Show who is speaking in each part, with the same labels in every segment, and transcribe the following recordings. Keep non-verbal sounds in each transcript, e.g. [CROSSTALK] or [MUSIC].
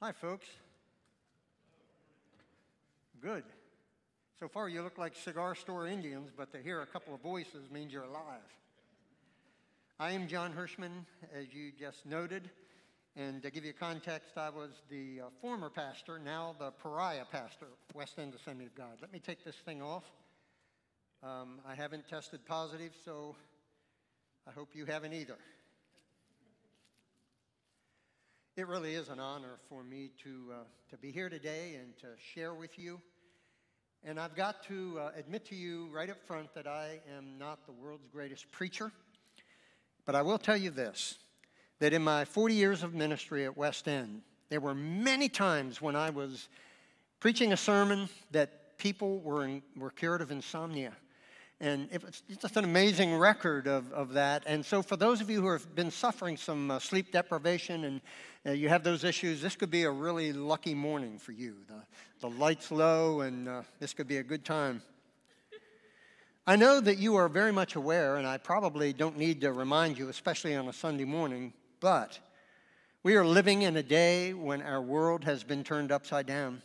Speaker 1: Hi, folks. Good. So far, you look like cigar store Indians, but to hear a couple of voices means you're alive. I am John Hershman, as you just noted. And to give you context, I was the uh, former pastor, now the pariah pastor, West End Assembly of God. Let me take this thing off. Um, I haven't tested positive, so I hope you haven't either. It really is an honor for me to, uh, to be here today and to share with you. And I've got to uh, admit to you right up front that I am not the world's greatest preacher. But I will tell you this that in my 40 years of ministry at West End, there were many times when I was preaching a sermon that people were, in, were cured of insomnia. And it's just an amazing record of, of that. And so, for those of you who have been suffering some uh, sleep deprivation and uh, you have those issues, this could be a really lucky morning for you. The, the light's low, and uh, this could be a good time. I know that you are very much aware, and I probably don't need to remind you, especially on a Sunday morning, but we are living in a day when our world has been turned upside down.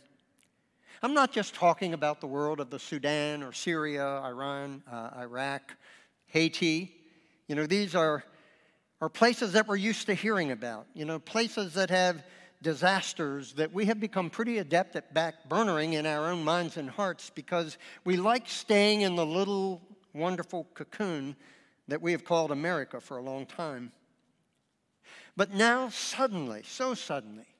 Speaker 1: I'm not just talking about the world of the Sudan or Syria, Iran, uh, Iraq, Haiti. You know, these are, are places that we're used to hearing about, you know, places that have disasters that we have become pretty adept at back burnering in our own minds and hearts because we like staying in the little wonderful cocoon that we have called America for a long time. But now, suddenly, so suddenly,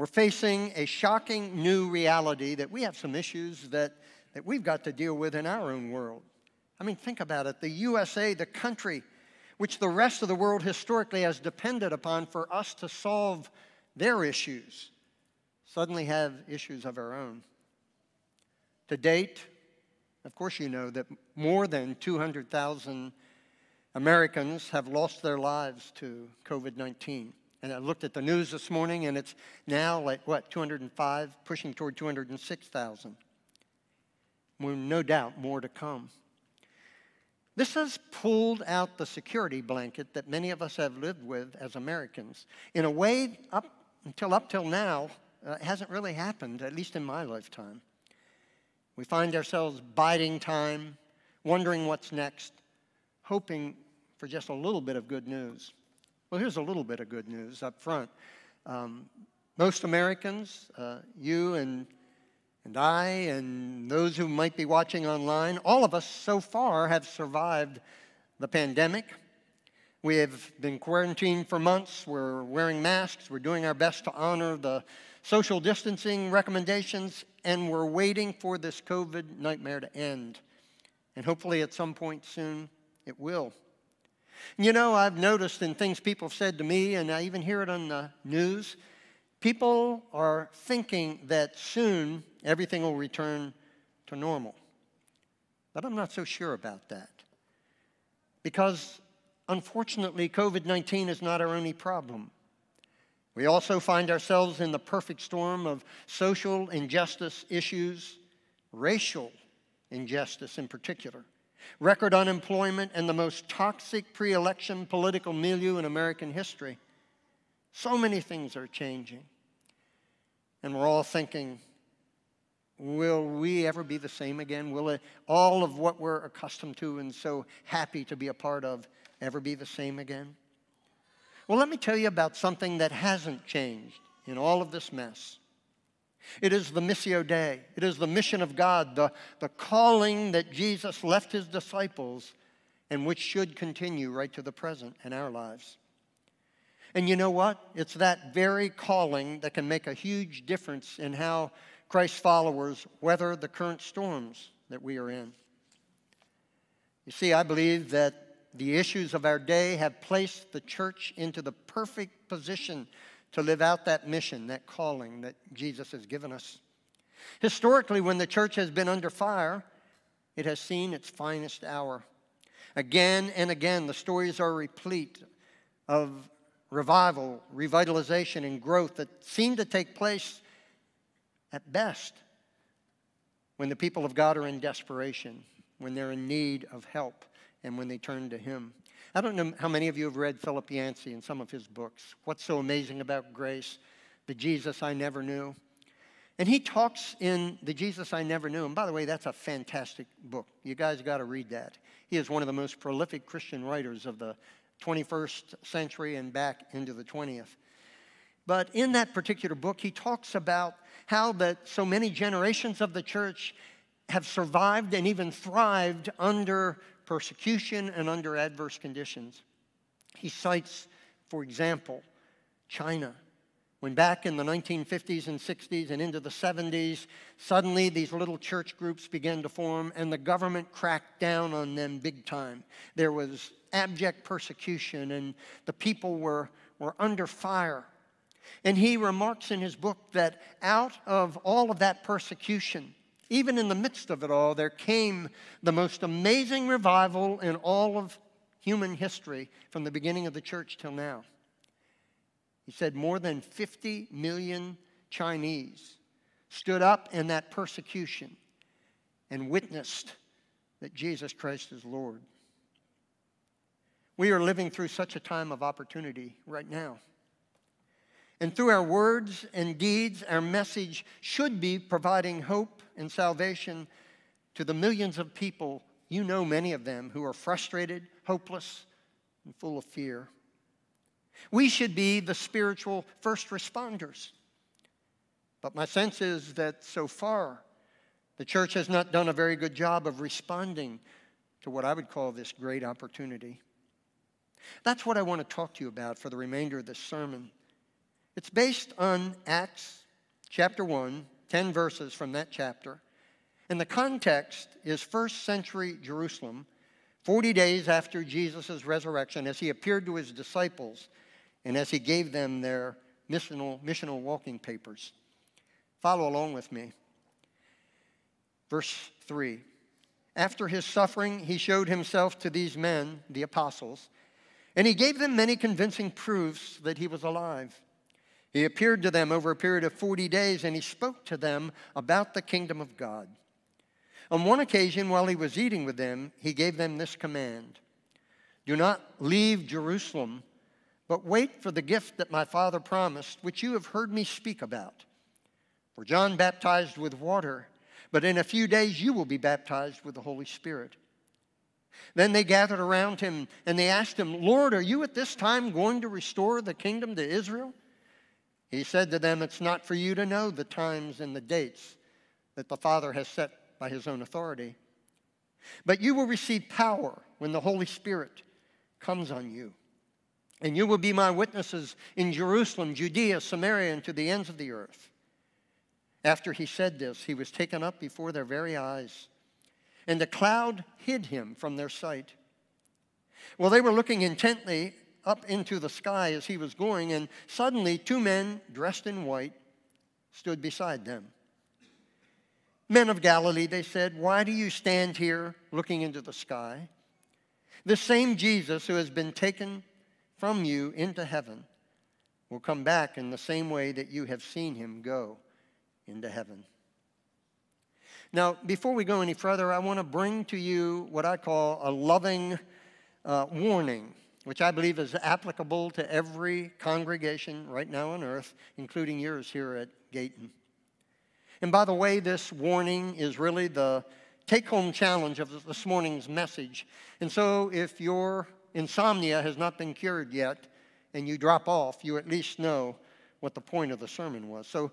Speaker 1: we're facing a shocking new reality that we have some issues that, that we've got to deal with in our own world. I mean, think about it. The USA, the country which the rest of the world historically has depended upon for us to solve their issues, suddenly have issues of our own. To date, of course, you know that more than 200,000 Americans have lost their lives to COVID 19. And I looked at the news this morning, and it's now like, what, 205, pushing toward 206,000. No doubt more to come. This has pulled out the security blanket that many of us have lived with as Americans. In a way, up until up till now, uh, it hasn't really happened, at least in my lifetime. We find ourselves biding time, wondering what's next, hoping for just a little bit of good news. Well, here's a little bit of good news up front. Um, most Americans, uh, you and, and I, and those who might be watching online, all of us so far have survived the pandemic. We have been quarantined for months. We're wearing masks. We're doing our best to honor the social distancing recommendations, and we're waiting for this COVID nightmare to end. And hopefully, at some point soon, it will. You know, I've noticed in things people have said to me, and I even hear it on the news, people are thinking that soon everything will return to normal. But I'm not so sure about that. Because unfortunately, COVID 19 is not our only problem. We also find ourselves in the perfect storm of social injustice issues, racial injustice in particular record unemployment, and the most toxic pre election political milieu in American history. So many things are changing. And we're all thinking, will we ever be the same again? Will it, all of what we're accustomed to and so happy to be a part of ever be the same again? Well, let me tell you about something that hasn't changed in all of this mess. It is the Missio Dei. It is the mission of God, the, the calling that Jesus left his disciples and which should continue right to the present in our lives. And you know what? It's that very calling that can make a huge difference in how Christ's followers weather the current storms that we are in. You see, I believe that the issues of our day have placed the church into the perfect position to live out that mission, that calling that Jesus has given us. Historically, when the church has been under fire, it has seen its finest hour. Again and again, the stories are replete of revival, revitalization, and growth that seem to take place at best when the people of God are in desperation, when they're in need of help, and when they turn to Him. I don't know how many of you have read Philip Yancey and some of his books. What's so amazing about grace? The Jesus I Never Knew. And he talks in The Jesus I Never Knew. And by the way, that's a fantastic book. You guys got to read that. He is one of the most prolific Christian writers of the 21st century and back into the 20th. But in that particular book, he talks about how that so many generations of the church have survived and even thrived under persecution and under adverse conditions. He cites, for example, China when back in the 1950s and 60s and into the 70s, suddenly these little church groups began to form and the government cracked down on them big time. There was abject persecution and the people were, were under fire. And he remarks in his book that out of all of that persecution, even in the midst of it all, there came the most amazing revival in all of human history from the beginning of the church till now. He said more than 50 million Chinese stood up in that persecution and witnessed that Jesus Christ is Lord. We are living through such a time of opportunity right now. And through our words and deeds, our message should be providing hope and salvation to the millions of people, you know many of them, who are frustrated, hopeless, and full of fear. We should be the spiritual first responders. But my sense is that so far, the church has not done a very good job of responding to what I would call this great opportunity. That's what I want to talk to you about for the remainder of this sermon. It's based on Acts chapter 1, 10 verses from that chapter. And the context is first century Jerusalem, 40 days after Jesus' resurrection, as he appeared to his disciples and as he gave them their missional, missional walking papers. Follow along with me. Verse 3 After his suffering, he showed himself to these men, the apostles, and he gave them many convincing proofs that he was alive. He appeared to them over a period of 40 days, and he spoke to them about the kingdom of God. On one occasion, while he was eating with them, he gave them this command Do not leave Jerusalem but wait for the gift that my Father promised, which you have heard me speak about. For John baptized with water, but in a few days you will be baptized with the Holy Spirit. Then they gathered around him and they asked him, Lord, are you at this time going to restore the kingdom to Israel? He said to them, It's not for you to know the times and the dates that the Father has set by his own authority. But you will receive power when the Holy Spirit comes on you. And you will be my witnesses in Jerusalem, Judea, Samaria, and to the ends of the earth. After he said this, he was taken up before their very eyes, and a cloud hid him from their sight. Well, they were looking intently up into the sky as he was going, and suddenly two men dressed in white stood beside them. Men of Galilee, they said, why do you stand here looking into the sky? The same Jesus who has been taken from you into heaven will come back in the same way that you have seen him go into heaven. Now, before we go any further, I want to bring to you what I call a loving uh, warning, which I believe is applicable to every congregation right now on earth, including yours here at Gayton. And by the way, this warning is really the take home challenge of this morning's message. And so, if you're insomnia has not been cured yet and you drop off, you at least know what the point of the sermon was. So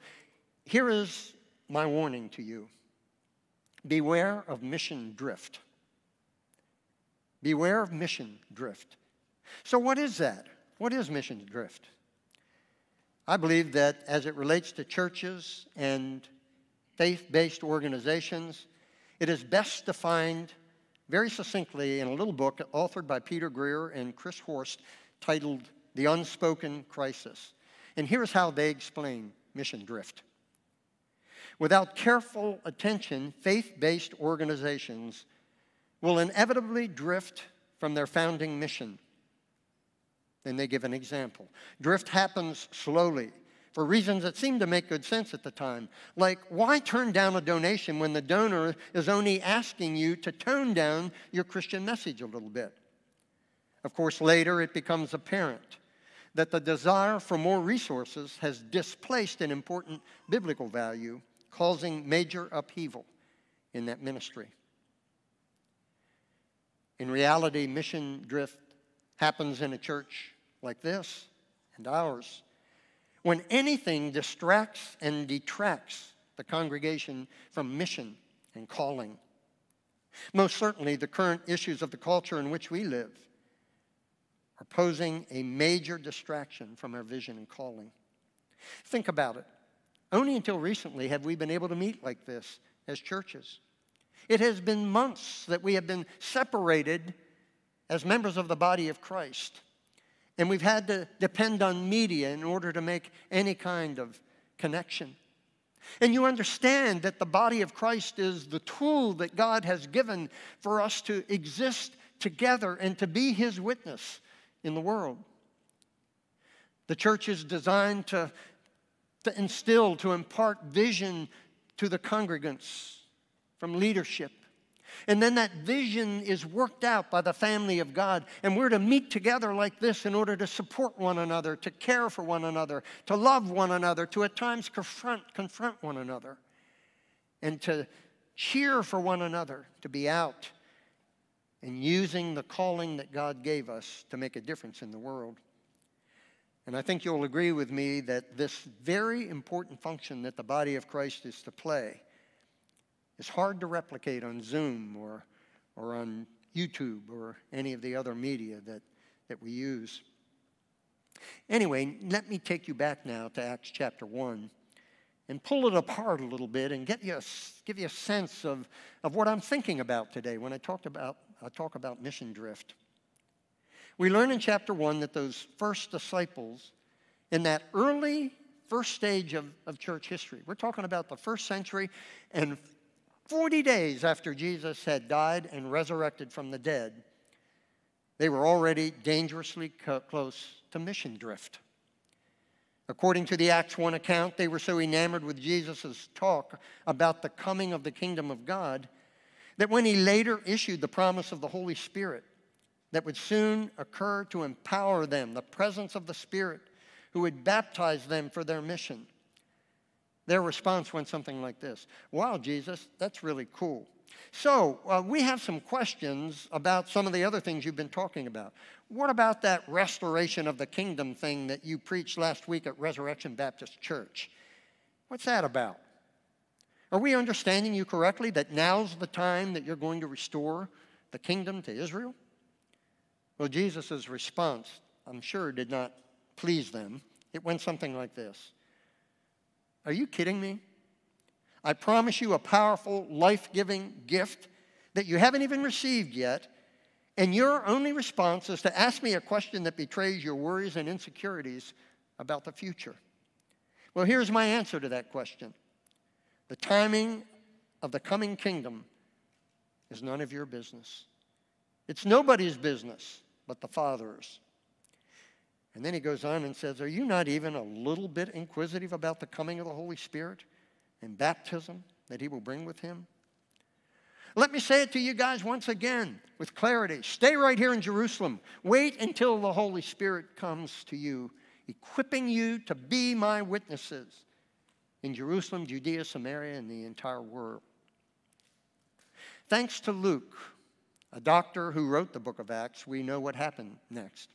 Speaker 1: here is my warning to you beware of mission drift. Beware of mission drift. So, what is that? What is mission drift? I believe that as it relates to churches and faith based organizations, it is best defined very succinctly in a little book authored by Peter Greer and Chris Horst titled The Unspoken Crisis. And here's how they explain mission drift. Without careful attention, faith based organizations will inevitably drift from their founding mission. Then they give an example. Drift happens slowly for reasons that seemed to make good sense at the time. Like, why turn down a donation when the donor is only asking you to tone down your Christian message a little bit? Of course, later it becomes apparent that the desire for more resources has displaced an important biblical value, causing major upheaval in that ministry. In reality, mission drift happens in a church like this and ours when anything distracts and detracts the congregation from mission and calling. Most certainly, the current issues of the culture in which we live are posing a major distraction from our vision and calling. Think about it. Only until recently have we been able to meet like this as churches. It has been months that we have been separated as members of the body of Christ. And we've had to depend on media in order to make any kind of connection. And you understand that the body of Christ is the tool that God has given for us to exist together and to be His witness in the world. The church is designed to, to instill, to impart vision to the congregants from leadership and then that vision is worked out by the family of God. And we're to meet together like this in order to support one another, to care for one another, to love one another, to at times confront, confront one another, and to cheer for one another, to be out and using the calling that God gave us to make a difference in the world. And I think you'll agree with me that this very important function that the body of Christ is to play is hard to replicate on Zoom or, or on YouTube or any of the other media that, that we use. Anyway, let me take you back now to Acts chapter 1 and pull it apart a little bit and get you a, give you a sense of, of what I'm thinking about today when I, talked about, I talk about mission drift. We learn in chapter 1 that those first disciples in that early first stage of, of church history, we're talking about the first century and 40 days after Jesus had died and resurrected from the dead, they were already dangerously co- close to mission drift. According to the Acts 1 account, they were so enamored with Jesus' talk about the coming of the kingdom of God that when he later issued the promise of the Holy Spirit that would soon occur to empower them, the presence of the Spirit who would baptize them for their mission, their response went something like this Wow, Jesus, that's really cool. So, uh, we have some questions about some of the other things you've been talking about. What about that restoration of the kingdom thing that you preached last week at Resurrection Baptist Church? What's that about? Are we understanding you correctly that now's the time that you're going to restore the kingdom to Israel? Well, Jesus' response, I'm sure, did not please them. It went something like this are you kidding me? I promise you a powerful, life giving gift that you haven't even received yet, and your only response is to ask me a question that betrays your worries and insecurities about the future. Well, here's my answer to that question The timing of the coming kingdom is none of your business. It's nobody's business but the Father's. And then he goes on and says, Are you not even a little bit inquisitive about the coming of the Holy Spirit and baptism that he will bring with him? Let me say it to you guys once again with clarity. Stay right here in Jerusalem. Wait until the Holy Spirit comes to you, equipping you to be my witnesses in Jerusalem, Judea, Samaria, and the entire world. Thanks to Luke, a doctor who wrote the book of Acts, we know what happened next.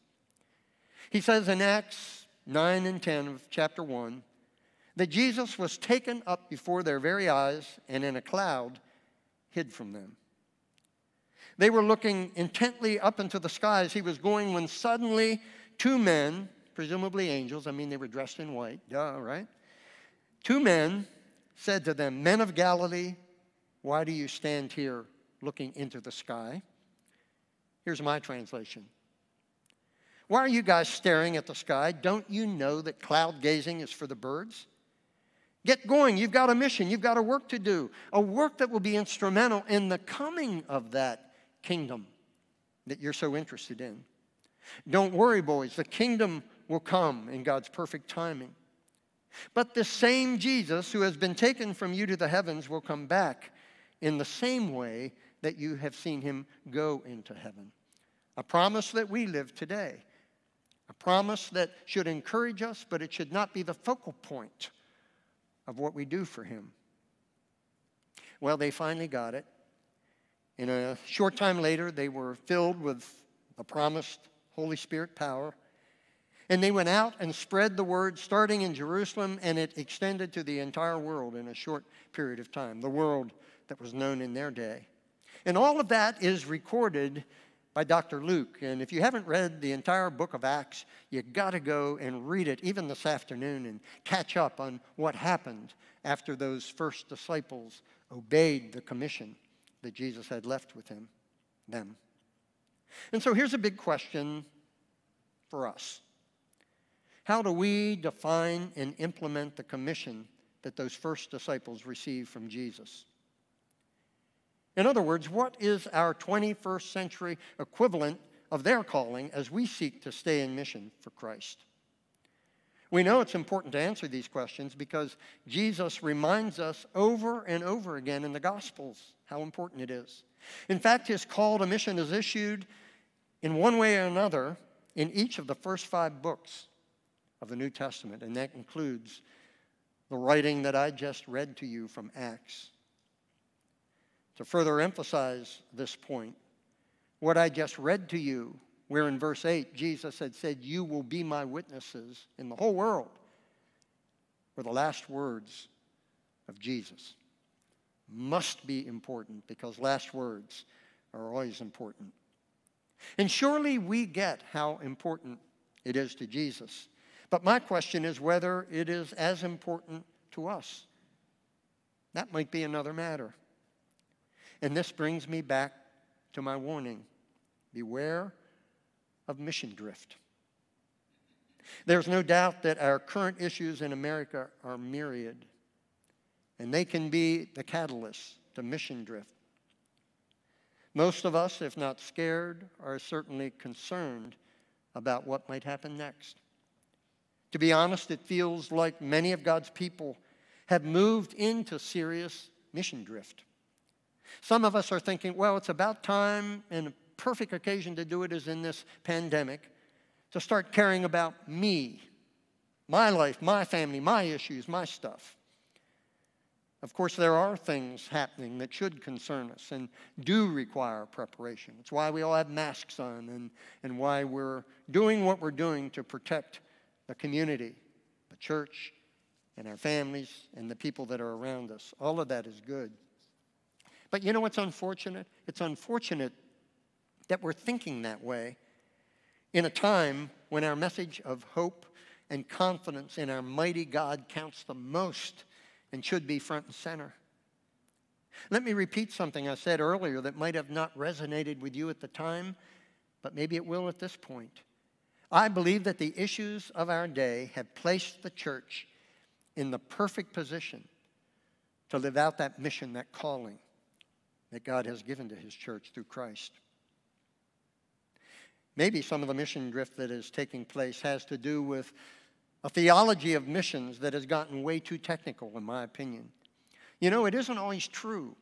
Speaker 1: He says in Acts 9 and 10 of chapter 1 that Jesus was taken up before their very eyes and in a cloud hid from them. They were looking intently up into the sky as he was going when suddenly two men, presumably angels, I mean, they were dressed in white, duh, right? Two men said to them, Men of Galilee, why do you stand here looking into the sky? Here's my translation why are you guys staring at the sky? Don't you know that cloud gazing is for the birds? Get going. You've got a mission. You've got a work to do, a work that will be instrumental in the coming of that kingdom that you're so interested in. Don't worry, boys. The kingdom will come in God's perfect timing. But the same Jesus who has been taken from you to the heavens will come back in the same way that you have seen him go into heaven. A promise that we live today. Promise that should encourage us, but it should not be the focal point of what we do for Him. Well, they finally got it. In a short time later, they were filled with the promised Holy Spirit power. And they went out and spread the word, starting in Jerusalem, and it extended to the entire world in a short period of time, the world that was known in their day. And all of that is recorded by Dr. Luke. And if you haven't read the entire book of Acts, you've got to go and read it even this afternoon and catch up on what happened after those first disciples obeyed the commission that Jesus had left with him, them. And so here's a big question for us. How do we define and implement the commission that those first disciples received from Jesus? In other words, what is our 21st century equivalent of their calling as we seek to stay in mission for Christ? We know it's important to answer these questions because Jesus reminds us over and over again in the Gospels how important it is. In fact, his call to mission is issued in one way or another in each of the first five books of the New Testament, and that includes the writing that I just read to you from Acts. To further emphasize this point, what I just read to you, where in verse 8 Jesus had said, You will be my witnesses in the whole world, were the last words of Jesus. Must be important because last words are always important. And surely we get how important it is to Jesus. But my question is whether it is as important to us. That might be another matter. And this brings me back to my warning beware of mission drift. There's no doubt that our current issues in America are myriad, and they can be the catalyst to mission drift. Most of us, if not scared, are certainly concerned about what might happen next. To be honest, it feels like many of God's people have moved into serious mission drift. Some of us are thinking, well, it's about time, and a perfect occasion to do it is in this pandemic, to start caring about me, my life, my family, my issues, my stuff. Of course, there are things happening that should concern us and do require preparation. It's why we all have masks on and, and why we're doing what we're doing to protect the community, the church, and our families, and the people that are around us. All of that is good. But you know what's unfortunate? It's unfortunate that we're thinking that way in a time when our message of hope and confidence in our mighty God counts the most and should be front and center. Let me repeat something I said earlier that might have not resonated with you at the time, but maybe it will at this point. I believe that the issues of our day have placed the church in the perfect position to live out that mission, that calling that God has given to his church through Christ. Maybe some of the mission drift that is taking place has to do with a theology of missions that has gotten way too technical, in my opinion. You know, it isn't always true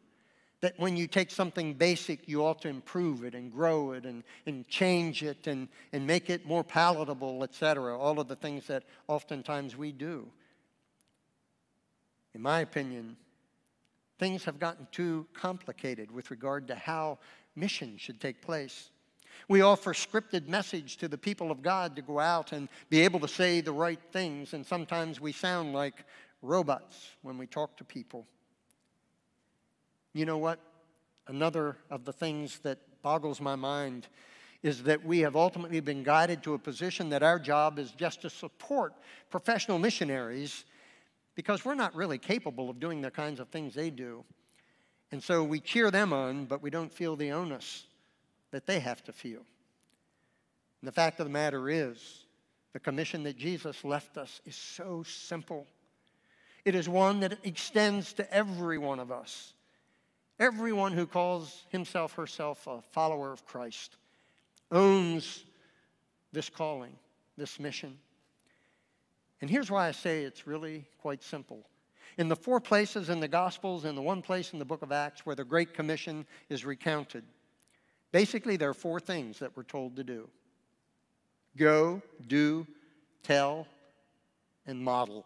Speaker 1: that when you take something basic, you ought to improve it and grow it and, and change it and, and make it more palatable, etc. All of the things that oftentimes we do. In my opinion, things have gotten too complicated with regard to how mission should take place. We offer scripted message to the people of God to go out and be able to say the right things, and sometimes we sound like robots when we talk to people. You know what? Another of the things that boggles my mind is that we have ultimately been guided to a position that our job is just to support professional missionaries because we're not really capable of doing the kinds of things they do. And so we cheer them on, but we don't feel the onus that they have to feel. And the fact of the matter is, the commission that Jesus left us is so simple. It is one that extends to every one of us. Everyone who calls himself, herself a follower of Christ owns this calling, this mission. And here's why I say it's really quite simple. In the four places in the Gospels and the one place in the book of Acts where the Great Commission is recounted, basically there are four things that we're told to do. Go, do, tell, and model.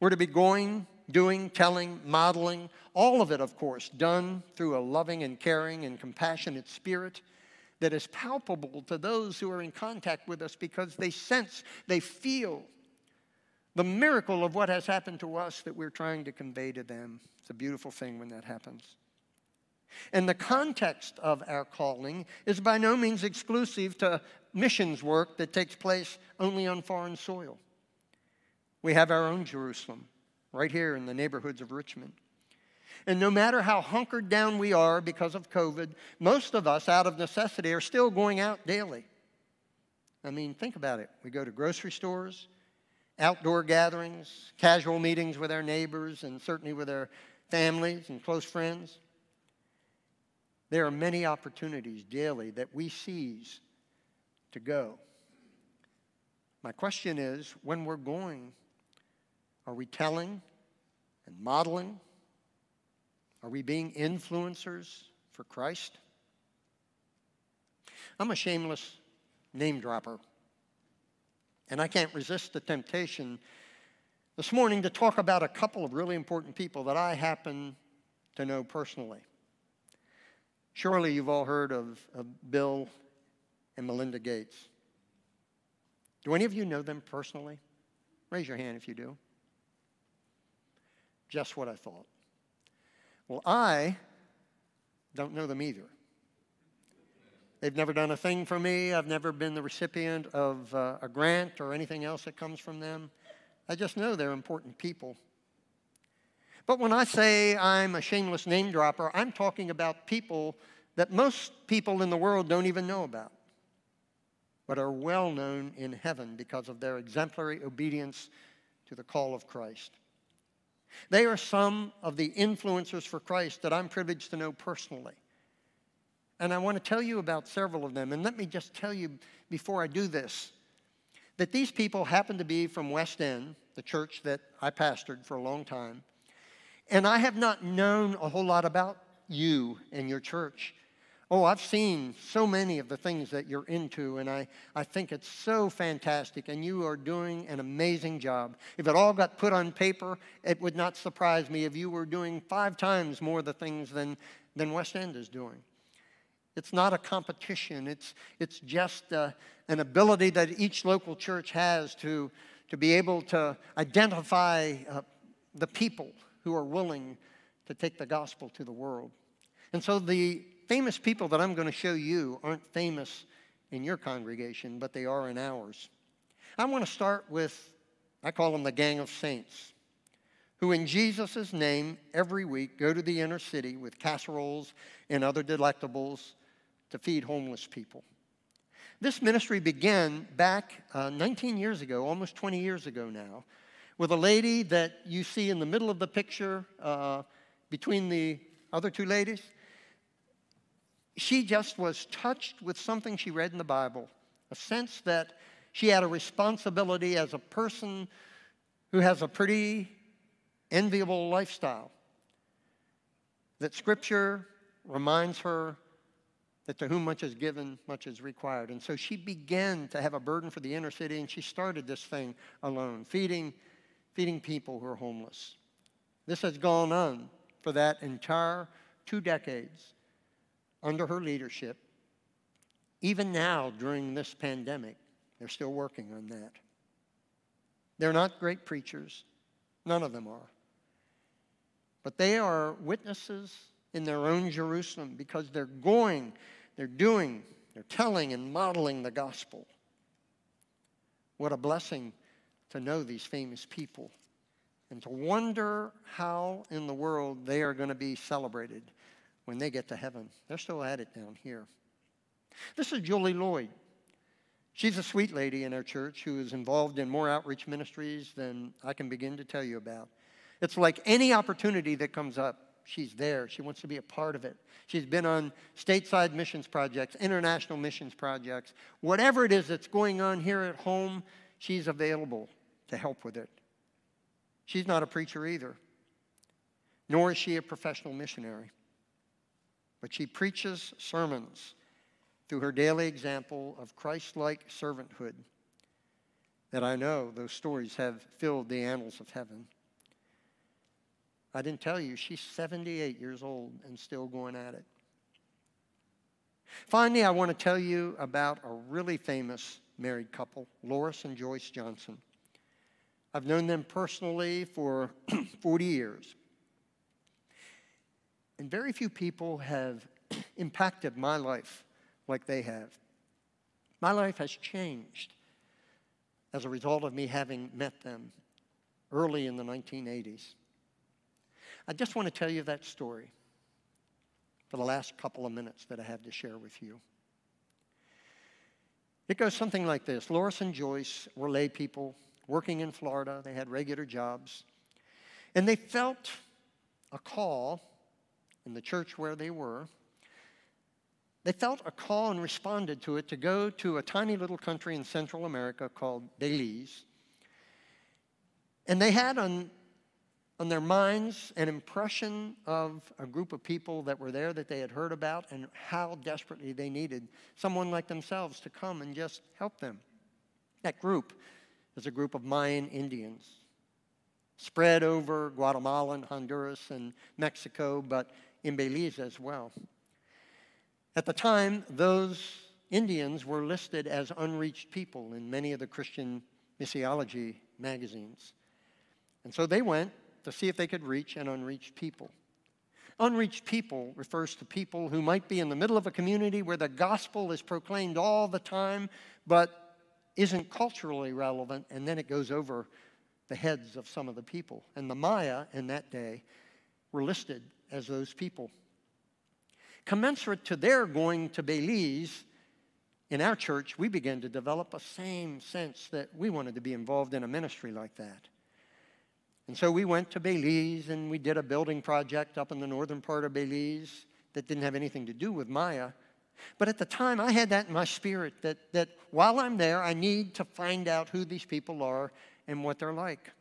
Speaker 1: We're to be going, doing, telling, modeling, all of it, of course, done through a loving and caring and compassionate spirit that is palpable to those who are in contact with us because they sense, they feel the miracle of what has happened to us that we're trying to convey to them. It's a beautiful thing when that happens. And the context of our calling is by no means exclusive to missions work that takes place only on foreign soil. We have our own Jerusalem right here in the neighborhoods of Richmond. And no matter how hunkered down we are because of COVID, most of us, out of necessity, are still going out daily. I mean, think about it. We go to grocery stores, outdoor gatherings, casual meetings with our neighbors, and certainly with our families and close friends. There are many opportunities daily that we seize to go. My question is when we're going, are we telling and modeling? Are we being influencers for Christ? I'm a shameless name dropper. And I can't resist the temptation this morning to talk about a couple of really important people that I happen to know personally. Surely you've all heard of, of Bill and Melinda Gates. Do any of you know them personally? Raise your hand if you do. Just what I thought. Well, I don't know them either. They've never done a thing for me. I've never been the recipient of uh, a grant or anything else that comes from them. I just know they're important people. But when I say I'm a shameless name dropper, I'm talking about people that most people in the world don't even know about, but are well known in heaven because of their exemplary obedience to the call of Christ. They are some of the influencers for Christ that I'm privileged to know personally. And I want to tell you about several of them. And let me just tell you before I do this that these people happen to be from West End, the church that I pastored for a long time. And I have not known a whole lot about you and your church. Oh, I've seen so many of the things that you're into, and I, I think it's so fantastic, and you are doing an amazing job. If it all got put on paper, it would not surprise me if you were doing five times more of the things than, than West End is doing. It's not a competition, it's, it's just uh, an ability that each local church has to, to be able to identify uh, the people who are willing to take the gospel to the world. And so the famous people that I'm going to show you aren't famous in your congregation, but they are in ours. I want to start with, I call them the gang of saints, who in Jesus' name every week go to the inner city with casseroles and other delectables to feed homeless people. This ministry began back uh, 19 years ago, almost 20 years ago now, with a lady that you see in the middle of the picture uh, between the other two ladies. She just was touched with something she read in the Bible, a sense that she had a responsibility as a person who has a pretty enviable lifestyle. That Scripture reminds her that to whom much is given, much is required. And so she began to have a burden for the inner city, and she started this thing alone, feeding feeding people who are homeless. This has gone on for that entire two decades under her leadership. Even now, during this pandemic, they're still working on that. They're not great preachers, none of them are. But they are witnesses in their own Jerusalem because they're going, they're doing, they're telling and modeling the gospel. What a blessing to know these famous people and to wonder how in the world they are going to be celebrated when they get to heaven. They're still at it down here. This is Julie Lloyd. She's a sweet lady in our church who is involved in more outreach ministries than I can begin to tell you about. It's like any opportunity that comes up, she's there. She wants to be a part of it. She's been on stateside missions projects, international missions projects. Whatever it is that's going on here at home, she's available to help with it. She's not a preacher either, nor is she a professional missionary. But she preaches sermons through her daily example of Christ like servanthood that I know those stories have filled the annals of heaven. I didn't tell you, she's 78 years old and still going at it. Finally, I want to tell you about a really famous married couple, Loris and Joyce Johnson. I've known them personally for [CLEARS THROAT] 40 years. And very few people have [CLEARS THROAT] impacted my life like they have. My life has changed as a result of me having met them early in the 1980s. I just want to tell you that story for the last couple of minutes that I have to share with you. It goes something like this Loris and Joyce were lay people working in Florida, they had regular jobs, and they felt a call in the church where they were. They felt a call and responded to it to go to a tiny little country in Central America called Belize. And they had on on their minds an impression of a group of people that were there that they had heard about and how desperately they needed someone like themselves to come and just help them. That group is a group of Mayan Indians spread over Guatemala and Honduras and Mexico, but in Belize as well. At the time, those Indians were listed as unreached people in many of the Christian missiology magazines. And so they went to see if they could reach an unreached people. Unreached people refers to people who might be in the middle of a community where the gospel is proclaimed all the time, but isn't culturally relevant, and then it goes over the heads of some of the people. And the Maya in that day listed as those people. Commensurate to their going to Belize, in our church, we began to develop a same sense that we wanted to be involved in a ministry like that. And so we went to Belize and we did a building project up in the northern part of Belize that didn't have anything to do with Maya. But at the time, I had that in my spirit that, that while I'm there, I need to find out who these people are and what they're like.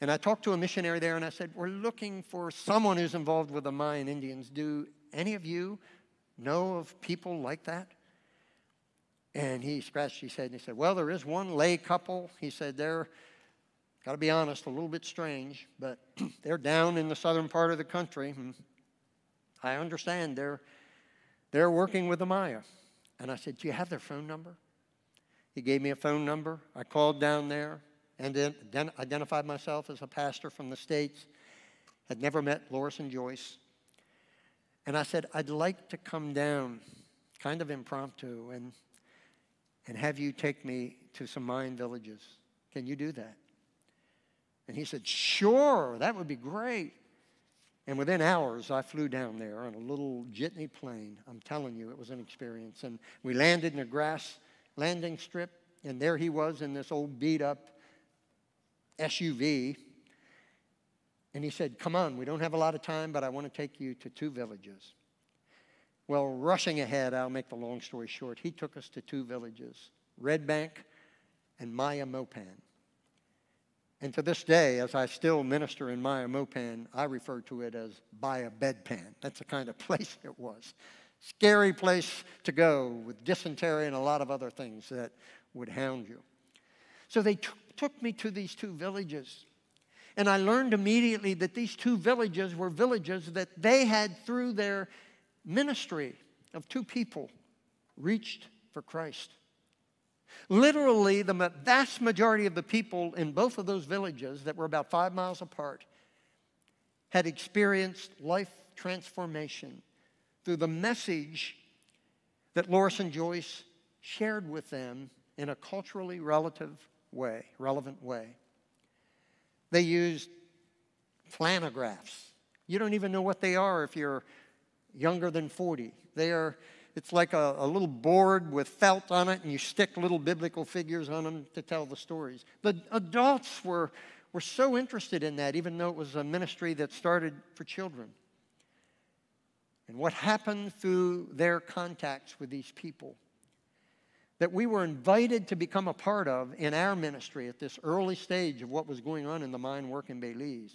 Speaker 1: And I talked to a missionary there and I said, We're looking for someone who's involved with the Mayan Indians. Do any of you know of people like that? And he scratched his head and he said, Well, there is one lay couple. He said, They're got to be honest, a little bit strange, but [CLEARS THROAT] they're down in the southern part of the country. Hmm. I understand they're, they're working with the Maya. And I said, Do you have their phone number? He gave me a phone number. I called down there and then identified myself as a pastor from the States. Had never met Loris and Joyce. And I said, I'd like to come down, kind of impromptu, and, and have you take me to some Mayan villages. Can you do that? And he said, Sure, that would be great. And within hours, I flew down there on a little jitney plane. I'm telling you, it was an experience. And we landed in a grass landing strip, and there he was in this old beat up SUV. And he said, Come on, we don't have a lot of time, but I want to take you to two villages. Well, rushing ahead, I'll make the long story short. He took us to two villages Red Bank and Maya Mopan. And to this day, as I still minister in Maya Mopan, I refer to it as by a bedpan. That's the kind of [LAUGHS] place it was. Scary place to go with dysentery and a lot of other things that would hound you. So they t- took me to these two villages. And I learned immediately that these two villages were villages that they had, through their ministry of two people, reached for Christ. Literally, the vast majority of the people in both of those villages that were about five miles apart had experienced life transformation through the message that Loris and Joyce shared with them in a culturally relative way, relevant way. They used flannelgraphs. You don't even know what they are if you're younger than 40. They are it's like a, a, little board with felt on it, and you stick little biblical figures on them to tell the stories. The adults were, were so interested in that, even though it was a ministry that started for children. And what happened through their contacts with these people that we were invited to become a part of in our ministry at this early stage of what was going on in the mine work in Belize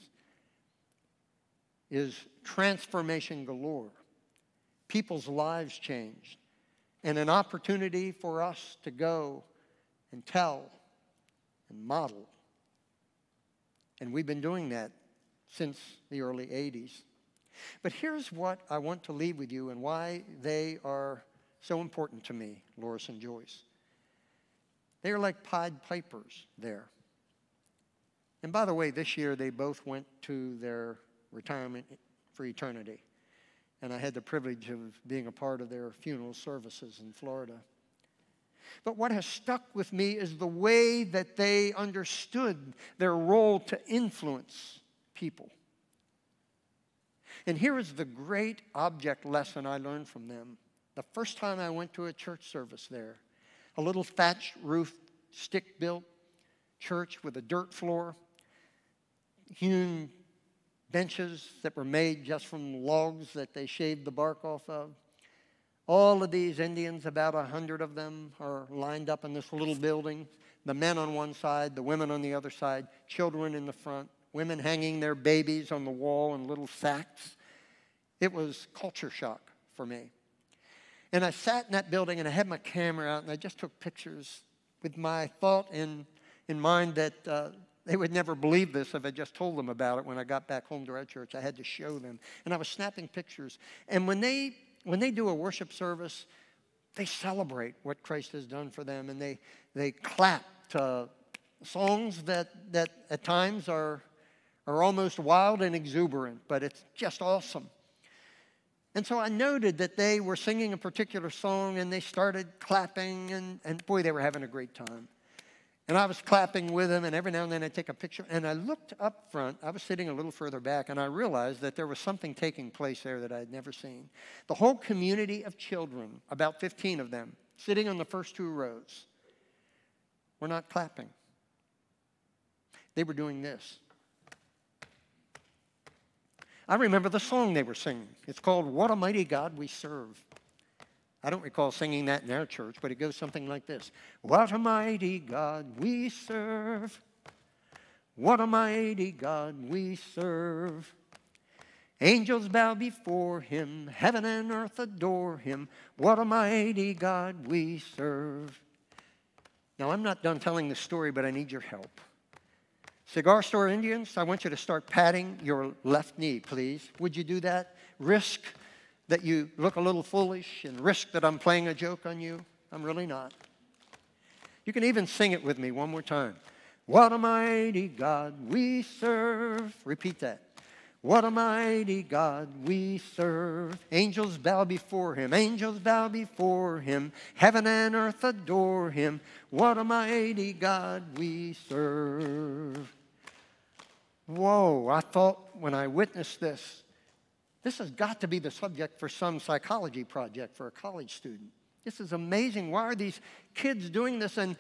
Speaker 1: is transformation galore people's lives changed. and an opportunity for us to go and tell and model. And we've been doing that since the early 80s. But here's what I want to leave with you and why they are so important to me, Loris and Joyce. They are like Pied Pipers there. And by the way, this year they both went to their retirement for eternity. And I had the privilege of being a part of their funeral services in Florida. But what has stuck with me is the way that they understood their role to influence people. And here is the great object lesson I learned from them. The first time I went to a church service there, a little thatched roof, stick built church with a dirt floor, hewn benches that were made just from logs that they shaved the bark off of. All of these Indians, about a hundred of them, are lined up in this little building. The men on one side, the women on the other side, children in the front, women hanging their babies on the wall in little sacks. It was culture shock for me. And I sat in that building and I had my camera out and I just took pictures with my thought in, in mind that uh, they would never believe this if I just told them about it when I got back home to our church. I had to show them. And I was snapping pictures. And when they, when they do a worship service, they celebrate what Christ has done for them and they, they clap to songs that, that at times are, are almost wild and exuberant, but it's just awesome. And so I noted that they were singing a particular song and they started clapping, and, and boy, they were having a great time. And I was clapping with them, and every now and then I'd take a picture. And I looked up front, I was sitting a little further back, and I realized that there was something taking place there that I had never seen. The whole community of children, about 15 of them, sitting on the first two rows, were not clapping. They were doing this. I remember the song they were singing. It's called What a Mighty God We Serve. I don't recall singing that in our church, but it goes something like this What a mighty God we serve. What a mighty God we serve. Angels bow before him, heaven and earth adore him. What a mighty God we serve. Now, I'm not done telling the story, but I need your help. Cigar store Indians, I want you to start patting your left knee, please. Would you do that? Risk that you look a little foolish and risk that I'm playing a joke on you. I'm really not. You can even sing it with me one more time. What a mighty God we serve. Repeat that. What a mighty God we serve. Angels bow before him. Angels bow before him. Heaven and earth adore him. What a mighty God we serve. Whoa, I thought when I witnessed this, this has got to be the subject for some psychology project for a college student. This is amazing. Why are these kids doing this? And,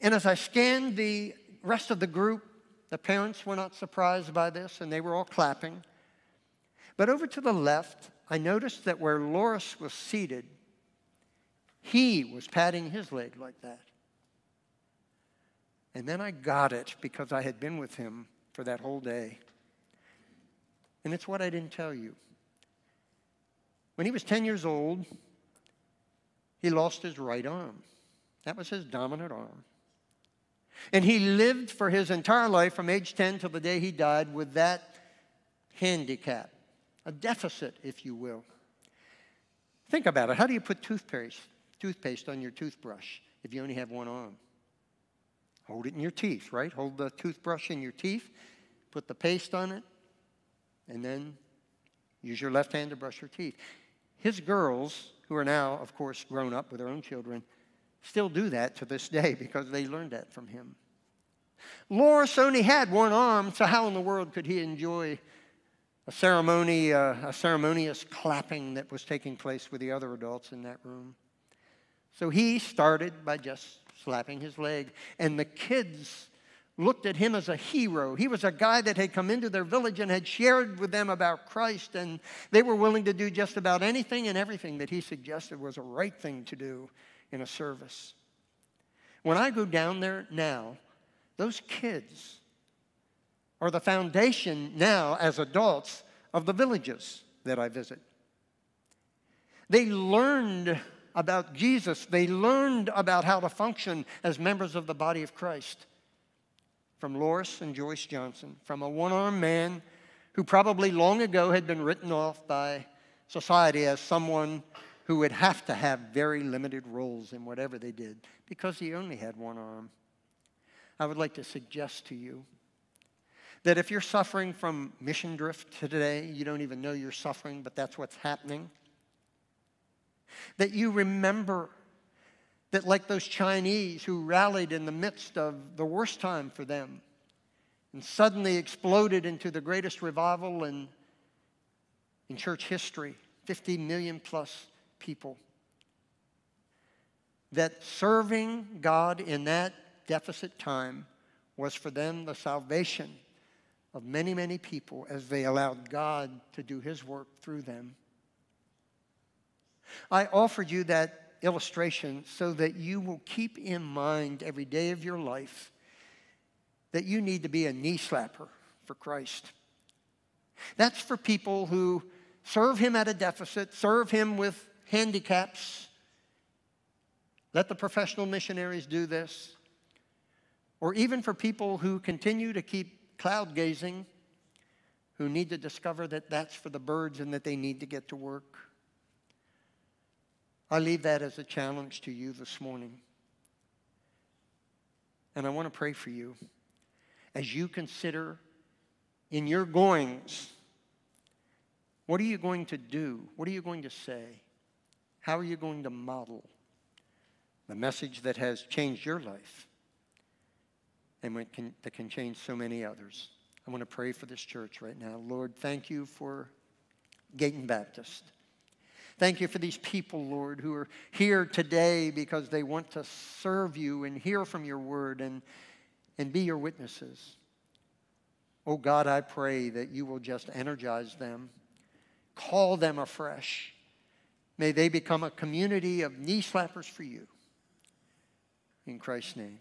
Speaker 1: and as I scanned the rest of the group, the parents were not surprised by this and they were all clapping. But over to the left, I noticed that where Loris was seated, he was patting his leg like that. And then I got it because I had been with him for that whole day. And it's what I didn't tell you. When he was 10 years old, he lost his right arm. That was his dominant arm. And he lived for his entire life from age 10 till the day he died with that handicap, a deficit, if you will. Think about it. How do you put toothpaste, toothpaste on your toothbrush if you only have one arm? Hold it in your teeth, right? Hold the toothbrush in your teeth, put the paste on it, and then use your left hand to brush your teeth. His girls, who are now, of course, grown up with their own children, still do that to this day because they learned that from him. Loris only had one arm, so how in the world could he enjoy a ceremony, uh, a ceremonious clapping that was taking place with the other adults in that room? So he started by just slapping his leg. And the kids looked at him as a hero. He was a guy that had come into their village and had shared with them about Christ, and they were willing to do just about anything and everything that he suggested was a right thing to do in a service. When I go down there now, those kids are the foundation now as adults of the villages that I visit. They learned about Jesus. They learned about how to function as members of the body of Christ from Loris and Joyce Johnson, from a one armed man who probably long ago had been written off by society as someone who would have to have very limited roles in whatever they did because he only had one arm. I would like to suggest to you that if you're suffering from mission drift today, you don't even know you're suffering, but that's what's happening. That you remember that, like those Chinese who rallied in the midst of the worst time for them and suddenly exploded into the greatest revival in, in church history 50 million plus people. That serving God in that deficit time was for them the salvation of many, many people as they allowed God to do His work through them. I offered you that illustration so that you will keep in mind every day of your life that you need to be a knee slapper for Christ. That's for people who serve Him at a deficit, serve Him with handicaps. Let the professional missionaries do this. Or even for people who continue to keep cloud gazing, who need to discover that that's for the birds and that they need to get to work. I leave that as a challenge to you this morning. And I want to pray for you as you consider in your goings what are you going to do? What are you going to say? How are you going to model the message that has changed your life and can, that can change so many others? I want to pray for this church right now. Lord, thank you for Gayton Baptist. Thank you for these people, Lord, who are here today because they want to serve you and hear from your word and, and be your witnesses. Oh God, I pray that you will just energize them, call them afresh, May they become a community of knee slappers for you. In Christ's name.